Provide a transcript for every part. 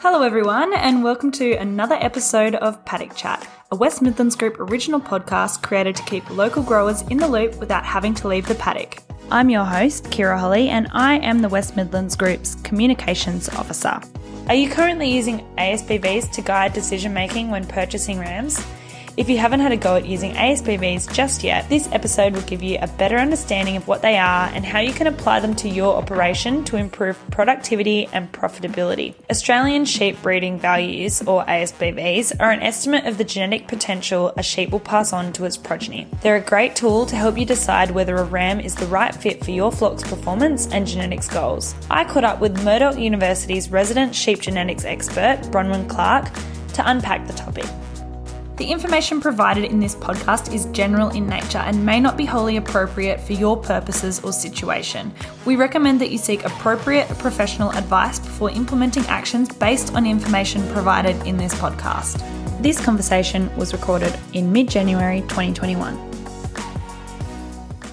Hello, everyone, and welcome to another episode of Paddock Chat, a West Midlands Group original podcast created to keep local growers in the loop without having to leave the paddock. I'm your host, Kira Holly, and I am the West Midlands Group's Communications Officer. Are you currently using ASBVs to guide decision making when purchasing rams? If you haven't had a go at using ASBVs just yet, this episode will give you a better understanding of what they are and how you can apply them to your operation to improve productivity and profitability. Australian sheep breeding values, or ASBVs, are an estimate of the genetic potential a sheep will pass on to its progeny. They're a great tool to help you decide whether a ram is the right fit for your flock's performance and genetics goals. I caught up with Murdoch University's resident sheep genetics expert, Bronwyn Clark, to unpack the topic. The information provided in this podcast is general in nature and may not be wholly appropriate for your purposes or situation. We recommend that you seek appropriate professional advice before implementing actions based on information provided in this podcast. This conversation was recorded in mid January 2021.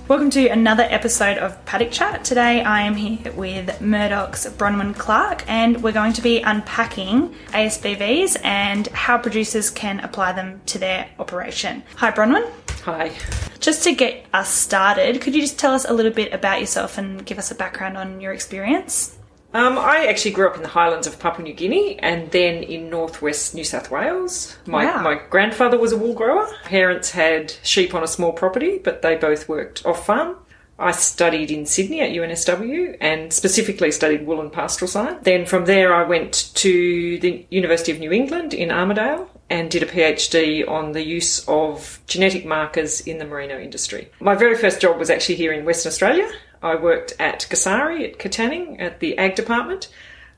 Welcome to another episode of Paddock Chat. Today I am here with Murdoch's Bronwyn Clark and we're going to be unpacking ASBVs and how producers can apply them to their operation. Hi Bronwyn. Hi. Just to get us started, could you just tell us a little bit about yourself and give us a background on your experience? Um, I actually grew up in the highlands of Papua New Guinea and then in northwest New South Wales. My, Wow. my grandfather was a wool grower. Parents had sheep on a small property, but they both worked off farm. I studied in Sydney at UNSW and specifically studied wool and pastoral science. Then from there, I went to the University of New England in Armidale and did a PhD on the use of genetic markers in the merino industry. My very first job was actually here in Western Australia. I worked at Gasari at Katanning at the Ag Department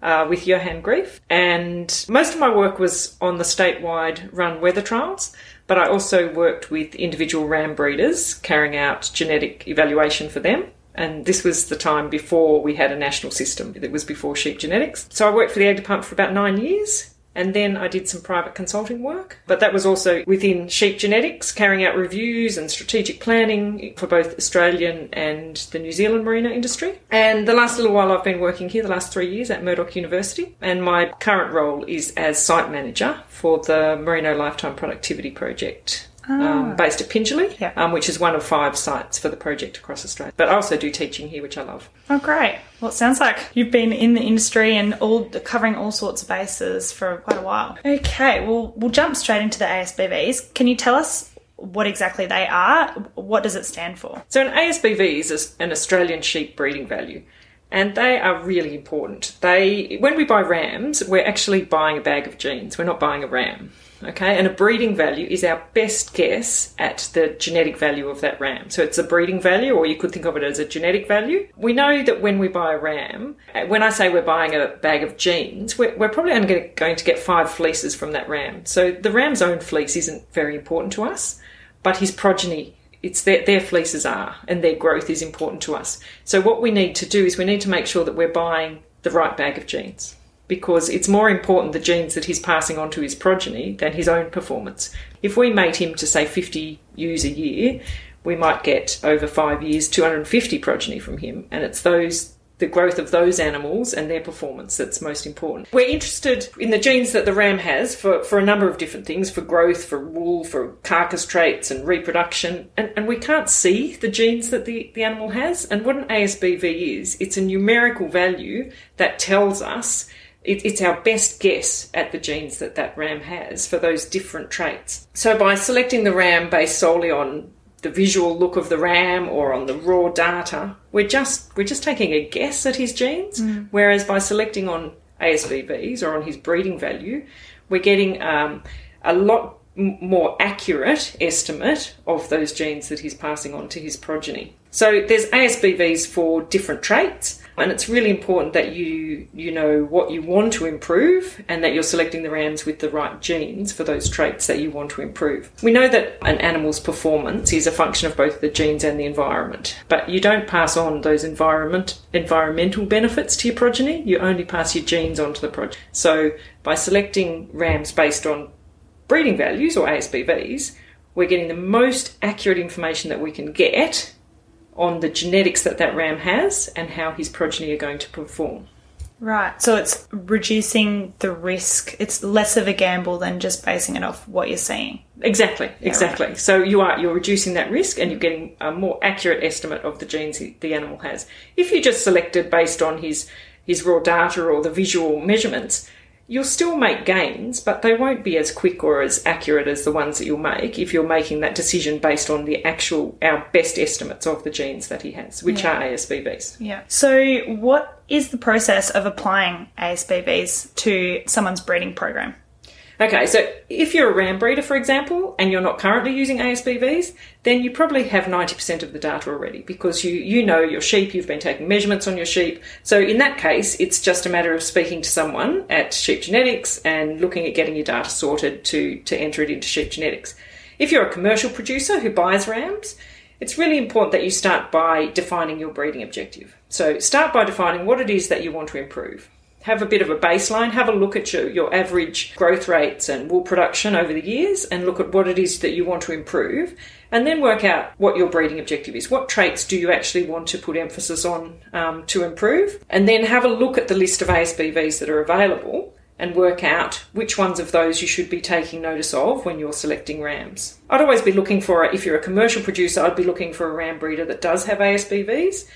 uh, with Johan Greeff, and most of my work was on the statewide run wether trials. But I also worked with individual ram breeders, carrying out genetic evaluation for them. And this was the time before we had a national system. It was before sheep genetics. So I worked for the Ag Department for about nine years. And then I did some private consulting work. But that was also within sheep genetics, carrying out reviews and strategic planning for both Australian and the New Zealand merino industry. And the last little while I've been working here, the last three years at Murdoch University. And my current role is as site manager for the Merino Lifetime Productivity Project. Um, based at Pingelly, Yeah. um, which is one of five sites for the project across Australia. But I also do teaching here, which I love. Oh, great. Well, it sounds like you've been in the industry and all covering all sorts of bases for quite a while. Okay, well, we'll jump straight into the ASBVs. Can you tell us what exactly they are? What does it stand for? So an ASBV is an Australian sheep breeding value, and they are really important. They, when we buy rams, we're actually buying a bag of genes. We're not buying a ram. Okay, and a breeding value is our best guess at the genetic value of that ram. So it's a breeding value, or you could think of it as a genetic value. We know that when we buy a ram, uh, when I say we're buying a bag of genes, we're, we're probably only going to get five fleeces from that ram. So the ram's own fleece isn't very important to us, but his progeny it's their, their fleeces are and their growth is important to us. So what we need to do is we need to make sure that we're buying the right bag of genes because it's more important the genes that he's passing on to his progeny than his own performance. If we mate him to say 50 ewes a year, we might get over 5 years 250 progeny from him and it's those the growth of those animals and their performance that's most important. We're interested in the genes that the ram has for, for a number of different things for growth, for wool, for carcass traits and reproduction. And, and we can't see the genes that the, the animal has. And what an ASBV is, it's a numerical value that tells us it, it's our best guess at the genes that that ram has for those different traits. So by selecting the ram based solely on the visual look of the ram or on the raw data, we're just we're just taking a guess at his genes. Whereas by selecting on ASBVs or on his breeding value, we're getting um, a lot more accurate estimate of those genes that he's passing on to his progeny. So there's ASBVs for different traits, and it's really important that you you know what you want to improve and that you're selecting the rams with the right genes for those traits that you want to improve. We know that an animal's performance is a function of both the genes and the environment, but you don't pass on those environment environmental benefits to your progeny. You only pass your genes on to the progeny. So by selecting rams based on breeding values or ASBVs, we're getting the most accurate information that we can get on the genetics that that ram has and how his progeny are going to perform. Right. So it's reducing the risk. It's less of a gamble than just basing it off what you're seeing. Exactly, exactly. So you are you're reducing that risk and you're getting a more accurate estimate of the genes the animal has. If you just selected based on his his raw data or the visual measurements, you'll still make gains, but they won't be as quick or as accurate as the ones that you'll make if you're making that decision based on the actual our best estimates of the genes that he has, which Yeah. are ASBVs. Yeah. So what is the process of applying ASBVs to someone's breeding program? Okay, so if you're a ram breeder, for example, and you're not currently using ASBVs, then you probably have 90% of the data already because you, you know your sheep, you've been taking measurements on your sheep. So in that case, it's just a matter of speaking to someone at Sheep Genetics and looking at getting your data sorted to, to enter it into Sheep Genetics. If you're a commercial producer who buys rams, it's really important that you start by defining your breeding objective. So start by defining what it is that you want to improve have a bit of a baseline, have a look at your, your average growth rates and wool production over the years and look at what it is that you want to improve and then work out what your breeding objective is. What traits do you actually want to put emphasis on um, to improve? And then have a look at the list of ASBVs that are available and work out which ones of those you should be taking notice of when you're selecting rams. I'd always be looking for, if you're a commercial producer, I'd be looking for a ram breeder that does have ASBVs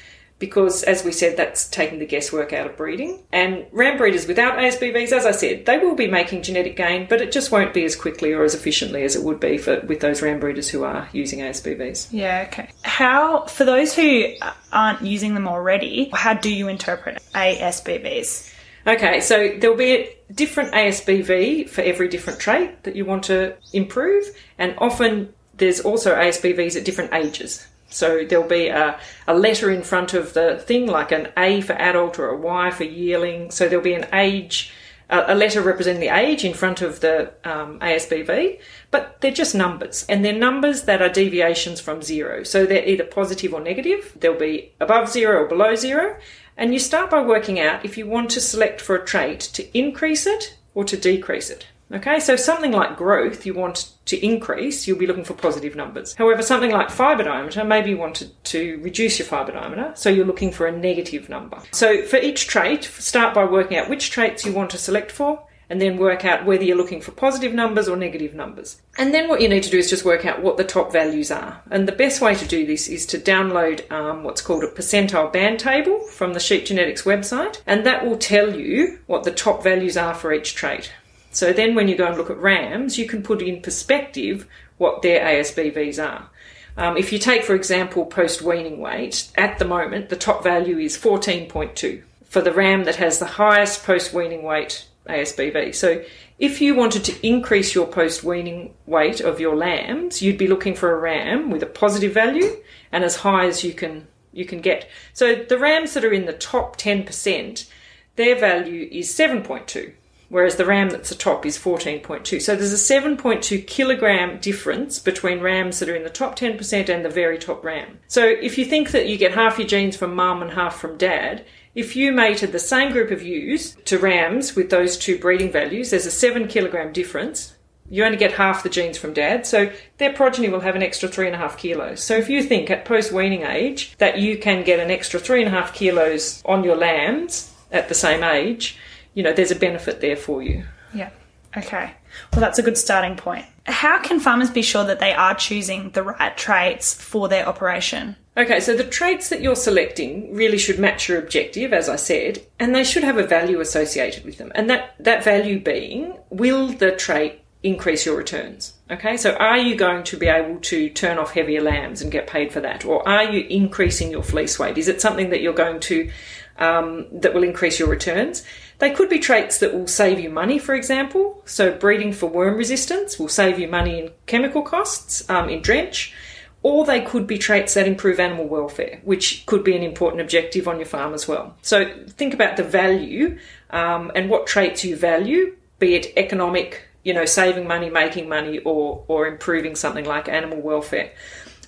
because, as we said, that's taking the guesswork out of breeding. And ram breeders without ASBVs, as I said, they will be making genetic gain, but it just won't be as quickly or as efficiently as it would be for with those ram breeders who are using ASBVs. Yeah, okay. How, for those who aren't using them already, how do you interpret ASBVs? Okay, so there'll be a different ASBV for every different trait that you want to improve, and often there's also ASBVs at different ages. So there'll be a, a letter in front of the thing, like an A for adult or a Y for yearling. So there'll be an age, a, letter representing the age in front of the um, ASBV, but they're just numbers. And they're numbers that are deviations from zero. So they're either positive or negative. They'll be above zero or below zero. And you start by working out if you want to select for a trait to increase it or to decrease it. Okay, so something like growth you want to increase, you'll be looking for positive numbers. However, something like fibre diameter, maybe you wanted to, reduce your fibre diameter, so you're looking for a negative number. So for each trait, start by working out which traits you want to select for, and then work out whether you're looking for positive numbers or negative numbers. And then what you need to do is just work out what the top values are. And the best way to do this is to download um, what's called a percentile band table from the Sheep Genetics website, and that will tell you what the top values are for each trait. So then when you go and look at rams, you can put in perspective what their ASBVs are. Um, if you take, for example, post weaning weight, at the moment the top value is 14.2 for the ram that has the highest post weaning weight ASBV. So if you wanted to increase your post weaning weight of your lambs, you'd be looking for a ram with a positive value and as high as you can you can get. So the rams that are in the top 10%, their value is 7.2 whereas the ram that's the top is 14.2. So there's a 7.2 kilogram difference between rams that are in the top 10% and the very top ram. So if you think that you get half your genes from mum and half from dad, if you mated the same group of ewes to rams with those two breeding values, there's a 7 kilogram difference. You only get half the genes from dad, so their progeny will have an extra three and a half kilos. So if you think at post weaning age that you can get an extra three and a half kilos on your lambs at the same age, you know, there's a benefit there for you. Yeah. Okay. Well, that's a good starting point. How can farmers be sure that they are choosing the right traits for their operation? Okay, so the traits that you're selecting really should match your objective, as I said, and they should have a value associated with them. And that, that value being, will the trait increase your returns? Okay, so are you going to be able to turn off heavier lambs and get paid for that? Or are you increasing your fleece weight? Is it something that you're going to, um, that will increase your returns? They could be traits that will save you money, for example. So, breeding for worm resistance will save you money in chemical costs, um, in drench. Or they could be traits that improve animal welfare, which could be an important objective on your farm as well. So, think about the value um, and what traits you value, be it economic, you know, saving money, making money, or, or improving something like animal welfare.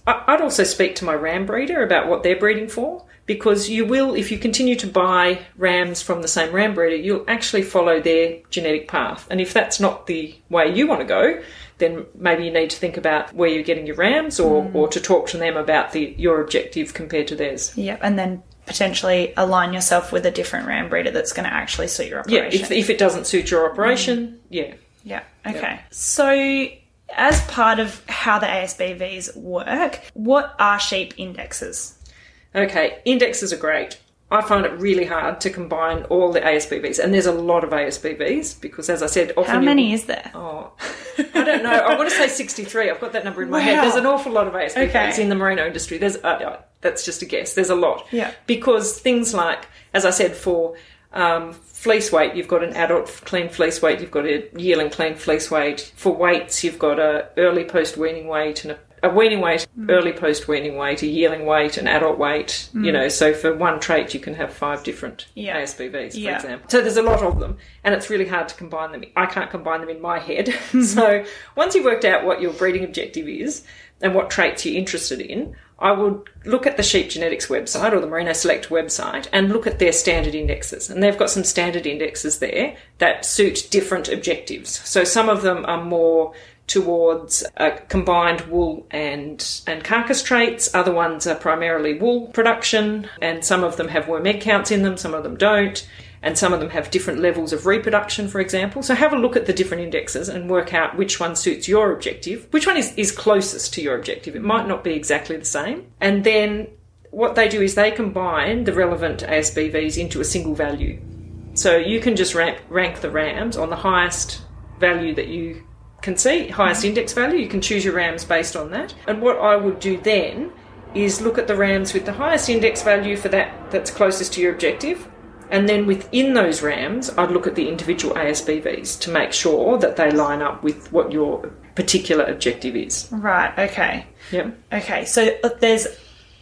I'd also speak to my ram breeder about what they're breeding for because you will, if you continue to buy rams from the same ram breeder, you'll actually follow their genetic path. And if that's not the way you want to go, then maybe you need to think about where you're getting your rams or, mm. or to talk to them about the your objective compared to theirs. Yep. And then potentially align yourself with a different ram breeder that's going to actually suit your Yeah, operation. if, if it doesn't suit your operation, mm. yeah. Yeah. Okay. So, as part of how the ASBVs work, what are sheep indexes? Okay, indexes are great. I find it really hard to combine all the ASBVs, and there's a lot of ASBVs because, as I said, often How you- many is there? Oh, I don't know. I want to say 63. I've got that number in my head. There's an awful lot of ASBVs Okay. in the merino industry. There's uh, uh, that's just a guess. There's a lot. Yeah. Because things like, as I said, for um, fleece weight, you've got an adult clean fleece weight. You've got a yearling clean fleece weight. For weights, you've got a early post weaning weight and a a weaning weight, Mm. early post weaning weight, a yearling weight, an adult weight. You know, so for one trait, you can have five different Yeah. ASBVs, for Yeah. example. So there's a lot of them, and it's really hard to combine them. I can't combine them in my head. so once you've worked out what your breeding objective is and what traits you're interested in, I would look at the Sheep Genetics website or the Merino Select website and look at their standard indexes. And they've got some standard indexes there that suit different objectives. So some of them are more towards uh, combined wool and and carcass traits. Other ones are primarily wool production, and some of them have worm egg counts in them. Some of them don't, and some of them have different levels of reproduction, for example. So have a look at the different indexes and work out which one suits your objective, which one is, is closest to your objective. It might not be exactly the same, and then what they do is they combine the relevant ASBVs into a single value. So you can just rank, rank the rams on the highest value that you can see, highest index value. You can choose your rams based on that. And what I would do then is look at the rams with the highest index value for that that's closest to your objective. And then within those rams, I'd look at the individual ASBVs to make sure that they line up with what your particular objective is. Right. Okay. Yep. Okay. So uh, there's.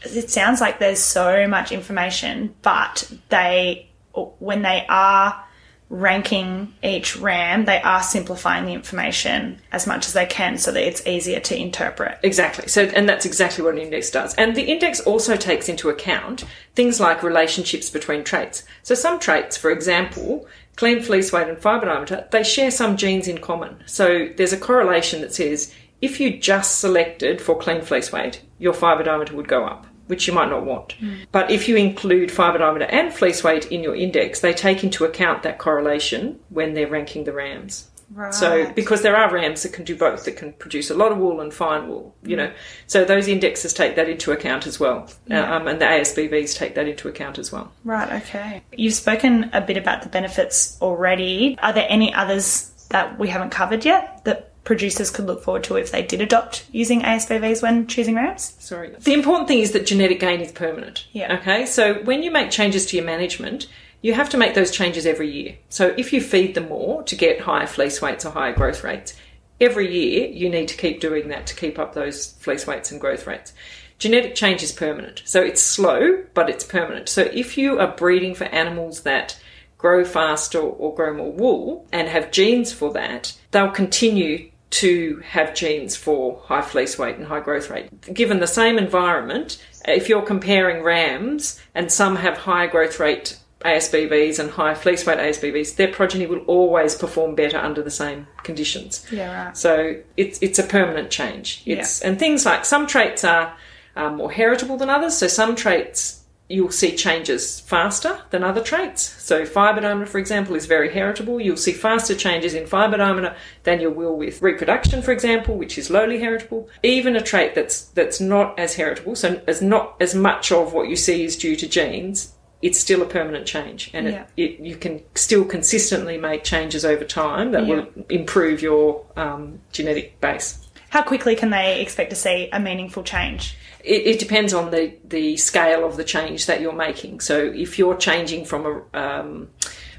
It sounds like there's so much information, but they, when they are ranking each RAM, they are simplifying the information as much as they can so that it's easier to interpret. Exactly. So, and that's exactly what an index does. And the index also takes into account things like relationships between traits. So, some traits, for example, clean fleece weight and fibre diameter, they share some genes in common. So, there's a correlation that says if you just selected for clean fleece weight, your fibre diameter would go up. Which you might not want. But if you include fibre diameter and fleece weight in your index, they take into account that correlation when they're ranking the rams. Right. So, because there are rams that can do both, that can produce a lot of wool and fine wool, you know. So, those indexes take that into account as well. Yeah. Um, and the ASBVs take that into account as well. Right, okay. You've spoken a bit about the benefits already. Are there any others that we haven't covered yet that producers could look forward to if they did adopt using ASBVs when choosing rams? Sorry. The important thing is that genetic gain is permanent. Yeah. Okay. So when you make changes to your management, you have to make those changes every year. So if you feed them more to get higher fleece weights or higher growth rates, every year you need to keep doing that to keep up those fleece weights and growth rates. Genetic change is permanent. So it's slow, but it's permanent. So if you are breeding for animals that grow faster or grow more wool and have genes for that, they'll continue to have genes for high fleece weight and high growth rate. Given the same environment, if you're comparing rams and some have higher growth rate ASBVs and higher fleece weight ASBVs, their progeny will always perform better under the same conditions. Yeah, right. So it's it's a permanent change. It's and things like some traits are um, more heritable than others. So some traits you'll see changes faster than other traits. So fibre diameter, for example, is very heritable. You'll see faster changes in fibre diameter than you will with reproduction, for example, which is lowly heritable. Even a trait that's that's not as heritable, so as not as much of what you see is due to genes. It's still a permanent change, and Yeah. it, it, you can still consistently make changes over time that Yeah. will improve your um, genetic base. How quickly can they expect to see a meaningful change? It, it depends on the, the scale of the change that you're making. So if you're changing from a, um,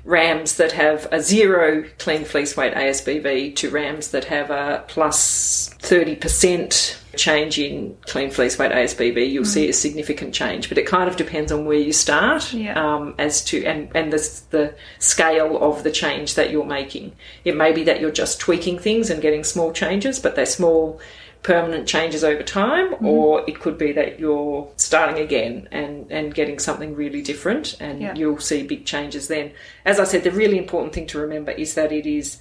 rams that have a zero clean fleece weight ASBV to rams that have a plus 30% change in clean fleece weight ASBV, you'll see a significant change. But it kind of depends on where you start Yeah. um, as to and, and the, the scale of the change that you're making. It may be that you're just tweaking things and getting small changes, but they're small permanent changes over time, mm-hmm. or it could be that you're starting again and, and getting something really different and Yeah. you'll see big changes then. As I said, the really important thing to remember is that it is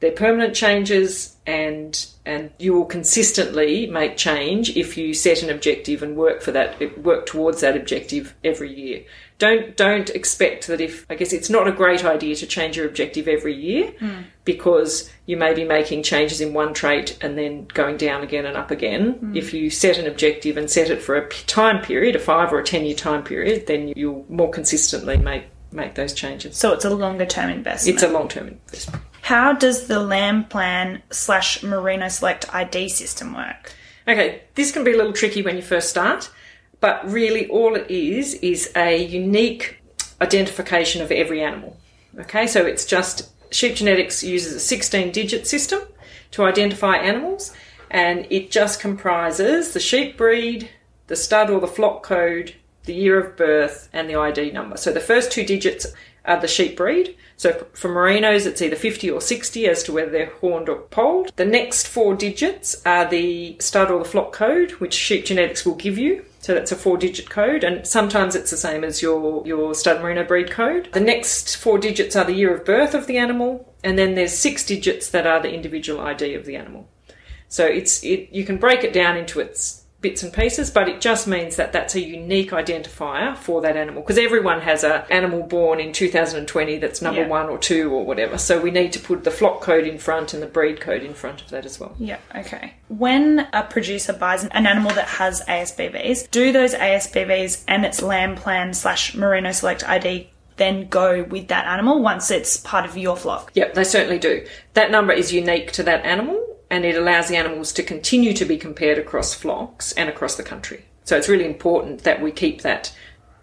they're permanent changes and and you will consistently make change if you set an objective and work for that work towards that objective every year don't don't expect that if i guess it's not a great idea to change your objective every year Hmm. because you may be making changes in one trait and then going down again and up again Hmm. if you set an objective and set it for a time period a 5 or a 10 year time period then you'll more consistently make make those changes So it's a longer term investment. it's a long-term investment How does the Lamb Plan slash Merino Select ID system work? Okay, this can be a little tricky when you first start, but really all it is is a unique identification of every animal. Okay, so it's just Sheep Genetics uses a 16 digit system to identify animals, and it just comprises the sheep breed, the stud or the flock code, the year of birth, and the ID number. So the first two digits are the sheep breed. So for merinos, it's either 50 or 60 as to whether they're horned or polled. The next four digits are the stud or the flock code, which sheep genetics will give you. So that's a four digit code, and sometimes it's the same as your, your stud merino breed code. The next four digits are the year of birth of the animal, and then there's six digits that are the individual ID of the animal. So it's it you can break it down into its bits and pieces, but it just means that that's a unique identifier for that animal because everyone has a animal born in 2020 that's number Yeah. one or two or whatever. So we need to put the flock code in front and the breed code in front of that as well. Yeah, okay. When a producer buys an animal that has ASBVs, do those ASBVs and its lamb plan slash merino select ID then go with that animal once it's part of your flock? Yep, they certainly do. That number is unique to that animal and it allows the animals to continue to be compared across flocks and across the country. So it's really important that we keep that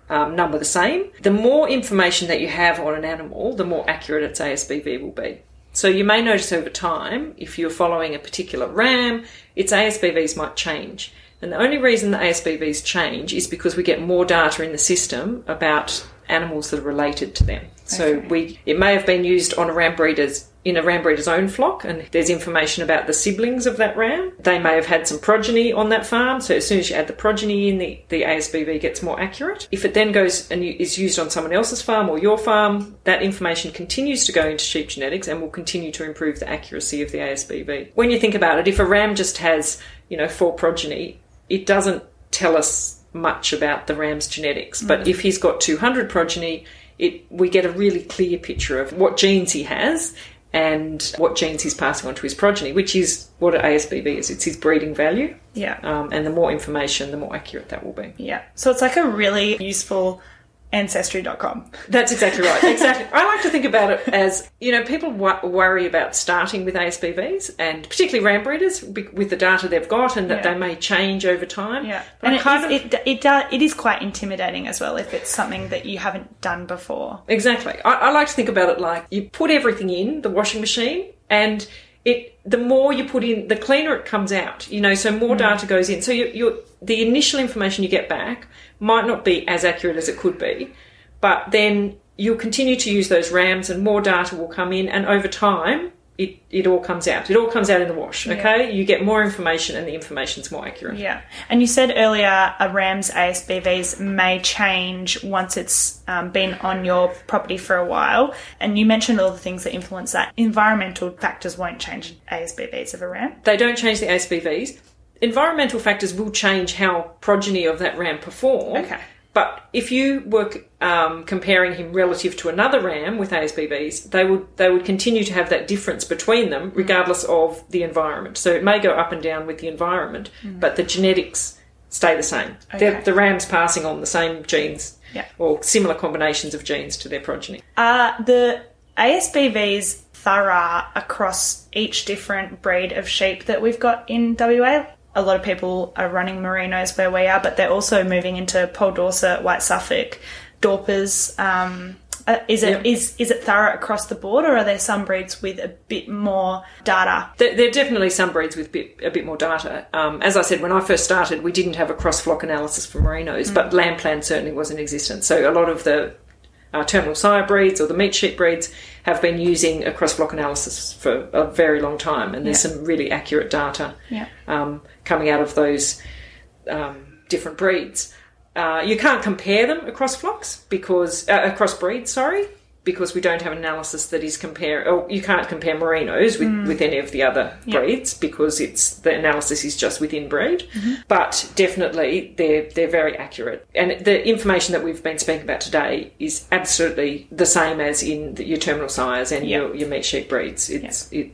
um, number the same. The more information that you have on an animal, the more accurate its ASBV will be. So you may notice over time, if you're following a particular ram, its ASBVs might change. And the only reason the ASBVs change is because we get more data in the system about animals that are related to them. So Okay. we it may have been used on a ram breeder's in a ram breeder's own flock and there's information about the siblings of that ram. They may have had some progeny on that farm, so as soon as you add the progeny in the, the ASBV gets more accurate. If it then goes and is used on someone else's farm or your farm, that information continues to go into sheep genetics and will continue to improve the accuracy of the ASBV. When you think about it, if a ram just has, you know, four progeny, it doesn't tell us much about the ram's genetics. But mm. if he's got 200 progeny, it we get a really clear picture of what genes he has and what genes he's passing on to his progeny, which is what an ASBV is. It's his breeding value. Yeah. Um, and the more information, the more accurate that will be. Yeah. So it's like a really useful ancestry.com. That's exactly right. Exactly. I like to think about it as you know, people wo- worry about starting with ASBVs, and particularly ram breeders be- with the data they've got, and that Yeah. they may change over time. Yeah. But And it, kind is, of it, it, do- it is quite intimidating as well if it's something that you haven't done before. Exactly. I, I like to think about it like you put everything in the washing machine, and it the more you put in, the cleaner it comes out. You know, so more mm. data goes in. So you, you the initial information you get back might not be as accurate as it could be, but then you'll continue to use those RAMs, and more data will come in, and over time. It, it all comes out. It all comes out in the wash, okay? You get more information and the information's more accurate. Yeah. And you said earlier a RAM's ASBVs may change once it's um, been on your property for a while. And you mentioned all the things that influence that. Environmental factors won't change ASBVs of a RAM. they don't change the ASBVs. Environmental factors will change how progeny of that ram perform. Okay. But if you were um, comparing him relative to another ram with ASBVs, they would they would continue to have that difference between them, mm. regardless of the environment. So it may go up and down with the environment, mm. but the genetics stay the same. Okay. The ram's passing on the same genes Yeah. or similar combinations of genes to their progeny. Are the ASBVs thorough across each different breed of sheep that we've got in WA? A lot of people are running merinos where we are, but they're also moving into Poll Dorset, White Suffolk, Dorpers. Um, uh, is it Yep. is is it thorough across the board, or are there some breeds with a bit more data? There, there are definitely some breeds with bit, a bit more data. Um, as I said, when I first started, we didn't have a cross flock analysis for merinos, but lamb plan certainly was in existence. So a lot of the uh, terminal sire breeds or the meat sheep breeds have been using a cross flock analysis for a very long time, and there's Yeah. some really accurate data Yeah. um, coming out of those um, different breeds. Uh, you can't compare them across flocks because uh, across breeds, sorry, because we don't have analysis that is compare. Oh, you can't compare merinos with, with any of the other breeds because it's the analysis is just within breed. But definitely, they're they're very accurate, and the information that we've been speaking about today is absolutely the same as in the, your terminal sires and Yeah. your, your meat sheep breeds. It's it.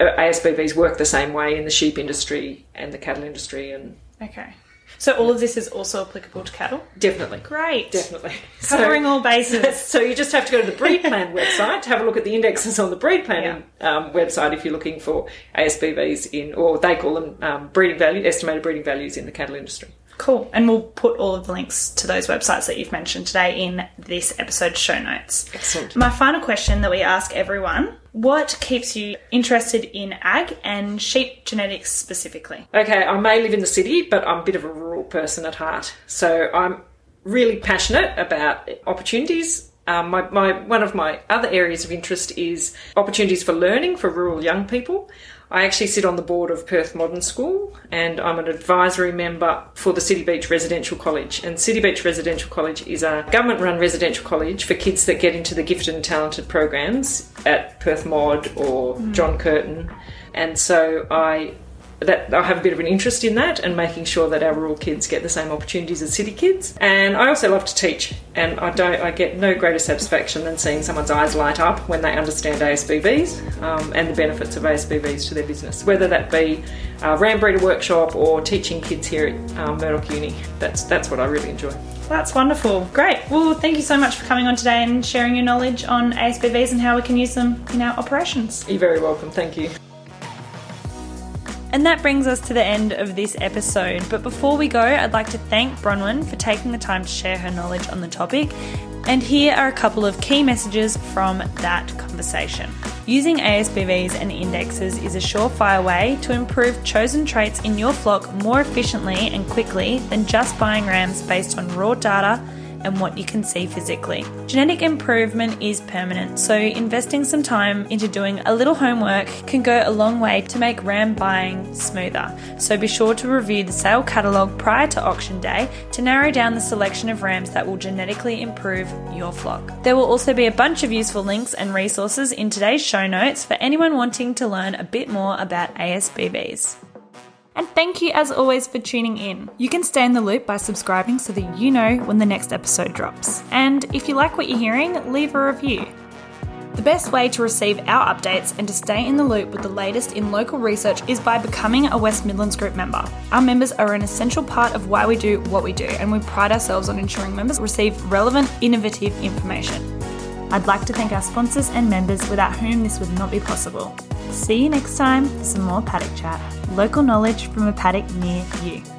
uh, ASBVs work the same way in the sheep industry and the cattle industry, and Okay. So all of this is also applicable to cattle? definitely, Great. definitely Covering So- all bases. So you just have to go to the breed plan website to have a look at the indexes on the breed plan um, website if you're looking for ASBVs in, or they call them um, breeding value, estimated breeding values in the cattle industry. Cool. And we'll put all of the links to those websites that you've mentioned today in this episode's show notes. Excellent. My final question that we ask everyone what keeps you interested in ag and sheep genetics specifically? Okay, I may live in the city, but I'm a bit of a rural person at heart. So I'm really passionate about opportunities. Um, my, my, one of my other areas of interest is opportunities for learning for rural young people. I actually sit on the board of Perth Modern School and I'm an advisory member for the City Beach Residential College. And City Beach Residential College is a government run residential college for kids that get into the gifted and talented programs at Perth Mod or John Curtin. And so I that I have a bit of an interest in that and making sure that our rural kids get the same opportunities as city kids. And I also love to teach, and I don't I get no greater satisfaction than seeing someone's eyes light up when they understand ASBVs um, and the benefits of ASBVs to their business, whether that be a ram breeder workshop or teaching kids here at um, Murdoch Uni. That's that's what I really enjoy. That's wonderful. Great. Well, thank you so much for coming on today and sharing your knowledge on ASBVs and how we can use them in our operations. You're very welcome. Thank you. And that brings us to the end of this episode. But before we go, I'd like to thank Bronwyn for taking the time to share her knowledge on the topic. And here are a couple of key messages from that conversation. Using ASBVs and indexes is a surefire way to improve chosen traits in your flock more efficiently and quickly than just buying rams based on raw data and what you can see physically. Genetic improvement is permanent, so investing some time into doing a little homework can go a long way to make ram buying smoother. So be sure to review the sale catalogue prior to auction day to narrow down the selection of rams that will genetically improve your flock. There will also be a bunch of useful links and resources in today's show notes for anyone wanting to learn a bit more about ASBVs. And thank you as always for tuning in. You can stay in the loop by subscribing so that you know when the next episode drops. And if you like what you're hearing, leave a review. The best way to receive our updates and to stay in the loop with the latest in local research is by becoming a West Midlands Group member. Our members are an essential part of why we do what we do, and we pride ourselves on ensuring members receive relevant, innovative information. I'd like to thank our sponsors and members without whom this would not be possible. See you next time for some more paddock chat. Local knowledge from a paddock near you.